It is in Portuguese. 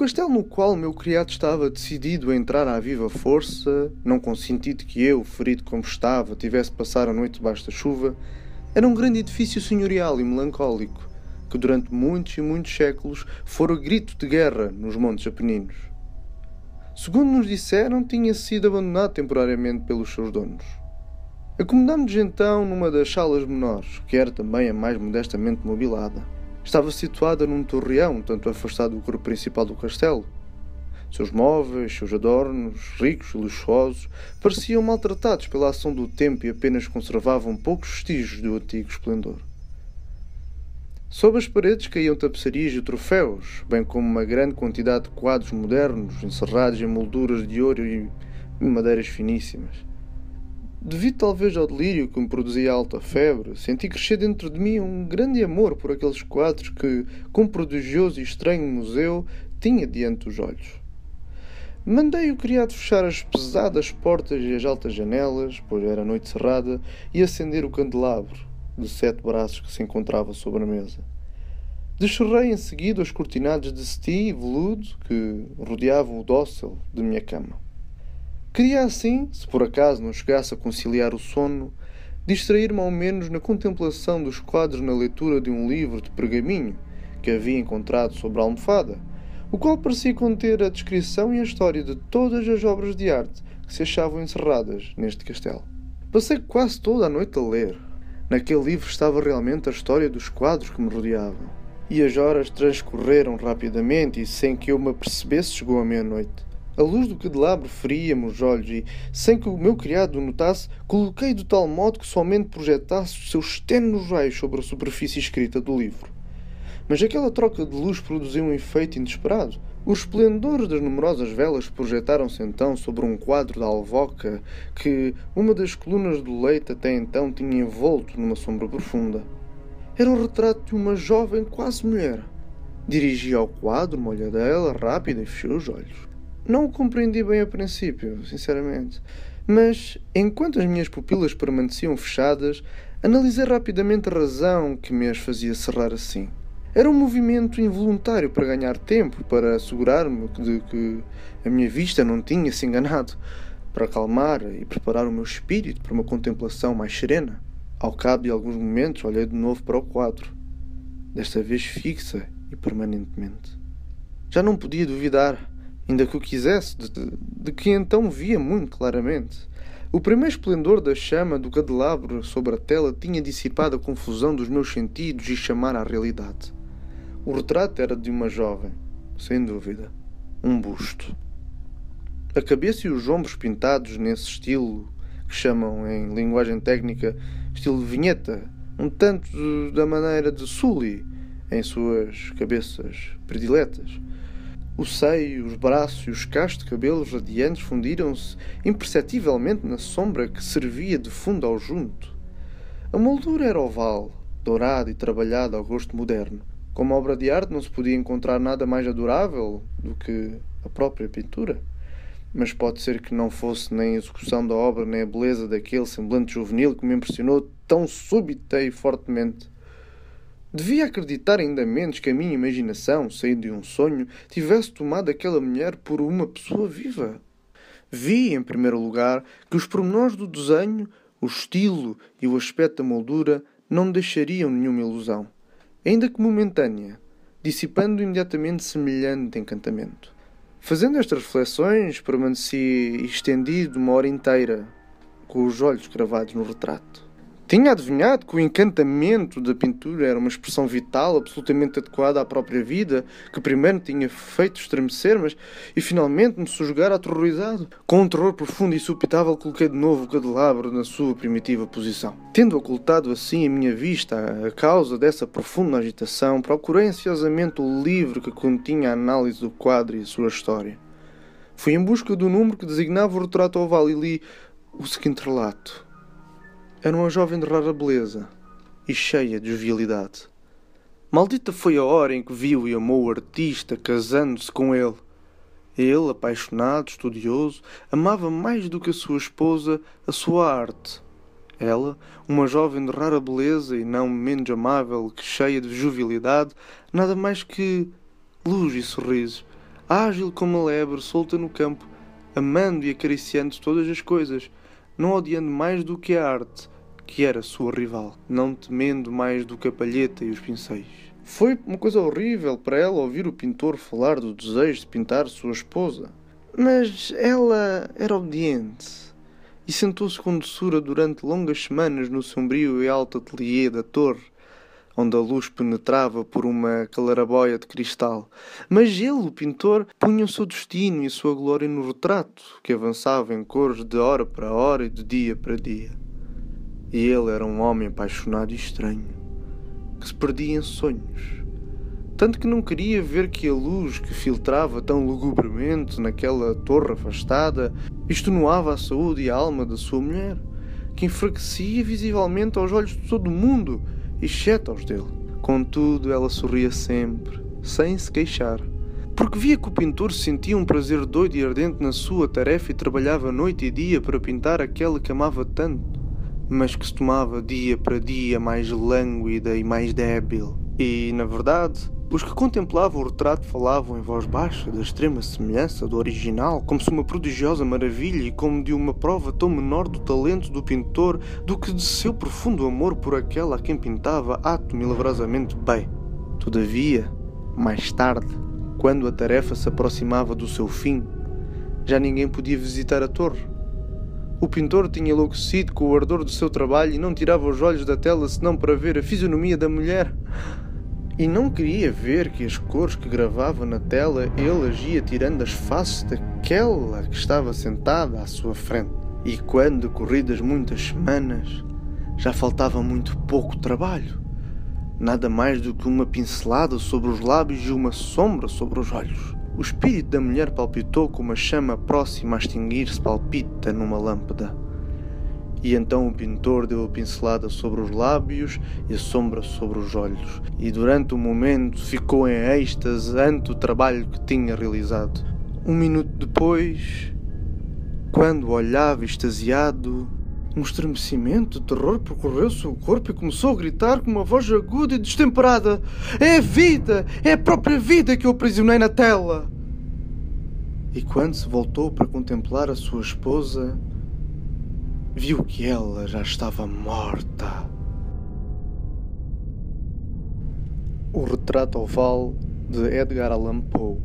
castelo no qual meu criado estava decidido a entrar à viva força, não consentido que eu, ferido como estava, tivesse passar a noite debaixo da chuva, era um grande edifício senhorial e melancólico, que durante muitos e muitos séculos fora grito de guerra nos Montes Apeninos. Segundo nos disseram, tinha sido abandonado temporariamente pelos seus donos. Acomodámos-nos então numa das salas menores, que era também a mais modestamente mobilada. Estava situada num torreão, tanto afastado do corpo principal do castelo. Seus móveis, seus adornos, ricos e luxuosos, pareciam maltratados pela ação do tempo e apenas conservavam poucos vestígios do antigo esplendor. Sob as paredes caíam tapeçarias e troféus, bem como uma grande quantidade de quadros modernos, encerrados em molduras de ouro e madeiras finíssimas. Devido talvez ao delírio que me produzia alta febre, senti crescer dentro de mim um grande amor por aqueles quadros que, com prodigioso e estranho museu, tinha diante dos olhos. Mandei o criado fechar as pesadas portas e as altas janelas, pois era noite cerrada, e acender o candelabro de sete braços que se encontrava sobre a mesa. Descerrei em seguida os cortinados de cetim e veludo que rodeavam o dócil de minha cama. Queria assim, se por acaso não chegasse a conciliar o sono, distrair-me ao menos na contemplação dos quadros na leitura de um livro de pergaminho que havia encontrado sobre a almofada, o qual parecia conter a descrição e a história de todas as obras de arte que se achavam encerradas neste castelo. Passei quase toda a noite a ler. Naquele livro estava realmente a história dos quadros que me rodeavam. E as horas transcorreram rapidamente e sem que eu me apercebesse chegou a meia-noite. A luz do candelabro feria-me os olhos e, sem que o meu criado o notasse, coloquei de tal modo que somente projetasse os seus tenos raios sobre a superfície escrita do livro. Mas aquela troca de luz produziu um efeito inesperado. Os esplendores das numerosas velas projetaram-se então sobre um quadro da alvoca que uma das colunas do leito até então tinha envolto numa sombra profunda. Era o retrato de uma jovem quase mulher. Dirigi ao quadro uma olhadela rápida e fechei os olhos. Não o compreendi bem a princípio, sinceramente. Mas, enquanto as minhas pupilas permaneciam fechadas, analisei rapidamente a razão que me as fazia cerrar assim. Era um movimento involuntário para ganhar tempo, para assegurar-me de que a minha vista não tinha se enganado, para acalmar e preparar o meu espírito para uma contemplação mais serena. Ao cabo de alguns momentos, olhei de novo para o quadro, desta vez fixa e permanentemente. Já não podia duvidar ainda que o quisesse, de, de, que então via muito claramente. O primeiro esplendor da chama do candelabro sobre a tela tinha dissipado a confusão dos meus sentidos e chamar à realidade. O retrato era de uma jovem, sem dúvida, um busto. A cabeça e os ombros pintados nesse estilo que chamam em linguagem técnica estilo de vinheta, um tanto da maneira de Sully em suas cabeças prediletas o seio, os braços e os cachos de cabelos radiantes fundiram-se imperceptivelmente na sombra que servia de fundo ao junto. A moldura era oval, dourada e trabalhada ao gosto moderno. Como obra de arte não se podia encontrar nada mais adorável do que a própria pintura. Mas pode ser que não fosse nem a execução da obra nem a beleza daquele semblante juvenil que me impressionou tão súbita e fortemente. Devia acreditar ainda menos que a minha imaginação, saída de um sonho, tivesse tomado aquela mulher por uma pessoa viva. Vi, em primeiro lugar, que os pormenores do desenho, o estilo e o aspecto da moldura não deixariam nenhuma ilusão, ainda que momentânea, dissipando imediatamente semelhante encantamento. Fazendo estas reflexões, permaneci estendido uma hora inteira, com os olhos cravados no retrato. Tinha adivinhado que o encantamento da pintura era uma expressão vital, absolutamente adequada à própria vida, que primeiro tinha feito estremecer, mas e finalmente me sujeitar aterrorizado. Com um terror profundo e supitável, coloquei de novo o candelabro na sua primitiva posição. Tendo ocultado assim a minha vista a causa dessa profunda agitação, procurei ansiosamente o livro que continha a análise do quadro e a sua história. Fui em busca do número que designava o retrato oval e li o seguinte relato. Era uma jovem de rara beleza e cheia de jovialidade. Maldita foi a hora em que viu e amou o artista casando-se com ele. Ele, apaixonado, estudioso, amava mais do que a sua esposa a sua arte. Ela, uma jovem de rara beleza e não menos amável que cheia de jovialidade, nada mais que luz e sorrisos, ágil como a lebre, solta no campo, amando e acariciando todas as coisas, não odiando mais do que a arte, que era sua rival, não temendo mais do que a palheta e os pincéis. Foi uma coisa horrível para ela ouvir o pintor falar do desejo de pintar sua esposa. Mas ela era obediente e sentou-se com doçura durante longas semanas no sombrio e alto ateliê da torre, onde a luz penetrava por uma claraboia de cristal. Mas ele, o pintor, punha o seu destino e sua glória no retrato, que avançava em cores de hora para hora e de dia para dia. E ele era um homem apaixonado e estranho, que se perdia em sonhos tanto que não queria ver que a luz que filtrava tão lugubremente naquela torre afastada extenuava a saúde e a alma da sua mulher, que enfraquecia visivelmente aos olhos de todo o mundo, exceto aos dele. Contudo, ela sorria sempre, sem se queixar, porque via que o pintor sentia um prazer doido e ardente na sua tarefa e trabalhava noite e dia para pintar aquela que amava tanto, mas que se tomava dia para dia mais lânguida e mais débil. E, na verdade, os que contemplavam o retrato falavam em voz baixa da extrema semelhança do original, como se uma prodigiosa maravilha e como de uma prova tão menor do talento do pintor do que de seu profundo amor por aquela a quem pintava ato milagrosamente bem. Todavia, mais tarde, quando a tarefa se aproximava do seu fim, já ninguém podia visitar a torre. O pintor tinha enlouquecido com o ardor do seu trabalho e não tirava os olhos da tela senão para ver a fisionomia da mulher e não queria ver que as cores que gravava na tela ele agia tirando as faces daquela que estava sentada à sua frente. E quando, decorridas muitas semanas, já faltava muito pouco trabalho. Nada mais do que uma pincelada sobre os lábios e uma sombra sobre os olhos. O espírito da mulher palpitou como a chama próxima a extinguir-se palpita numa lâmpada. E então o pintor deu a pincelada sobre os lábios e a sombra sobre os olhos, e durante um momento ficou em êxtase ante o trabalho que tinha realizado. Um minuto depois, quando olhava extasiado, um estremecimento de terror percorreu seu corpo e começou a gritar com uma voz aguda e destemperada: É a vida! É a própria vida que eu aprisionei na tela! E quando se voltou para contemplar a sua esposa, viu que ela já estava morta. O retrato oval de Edgar Allan Poe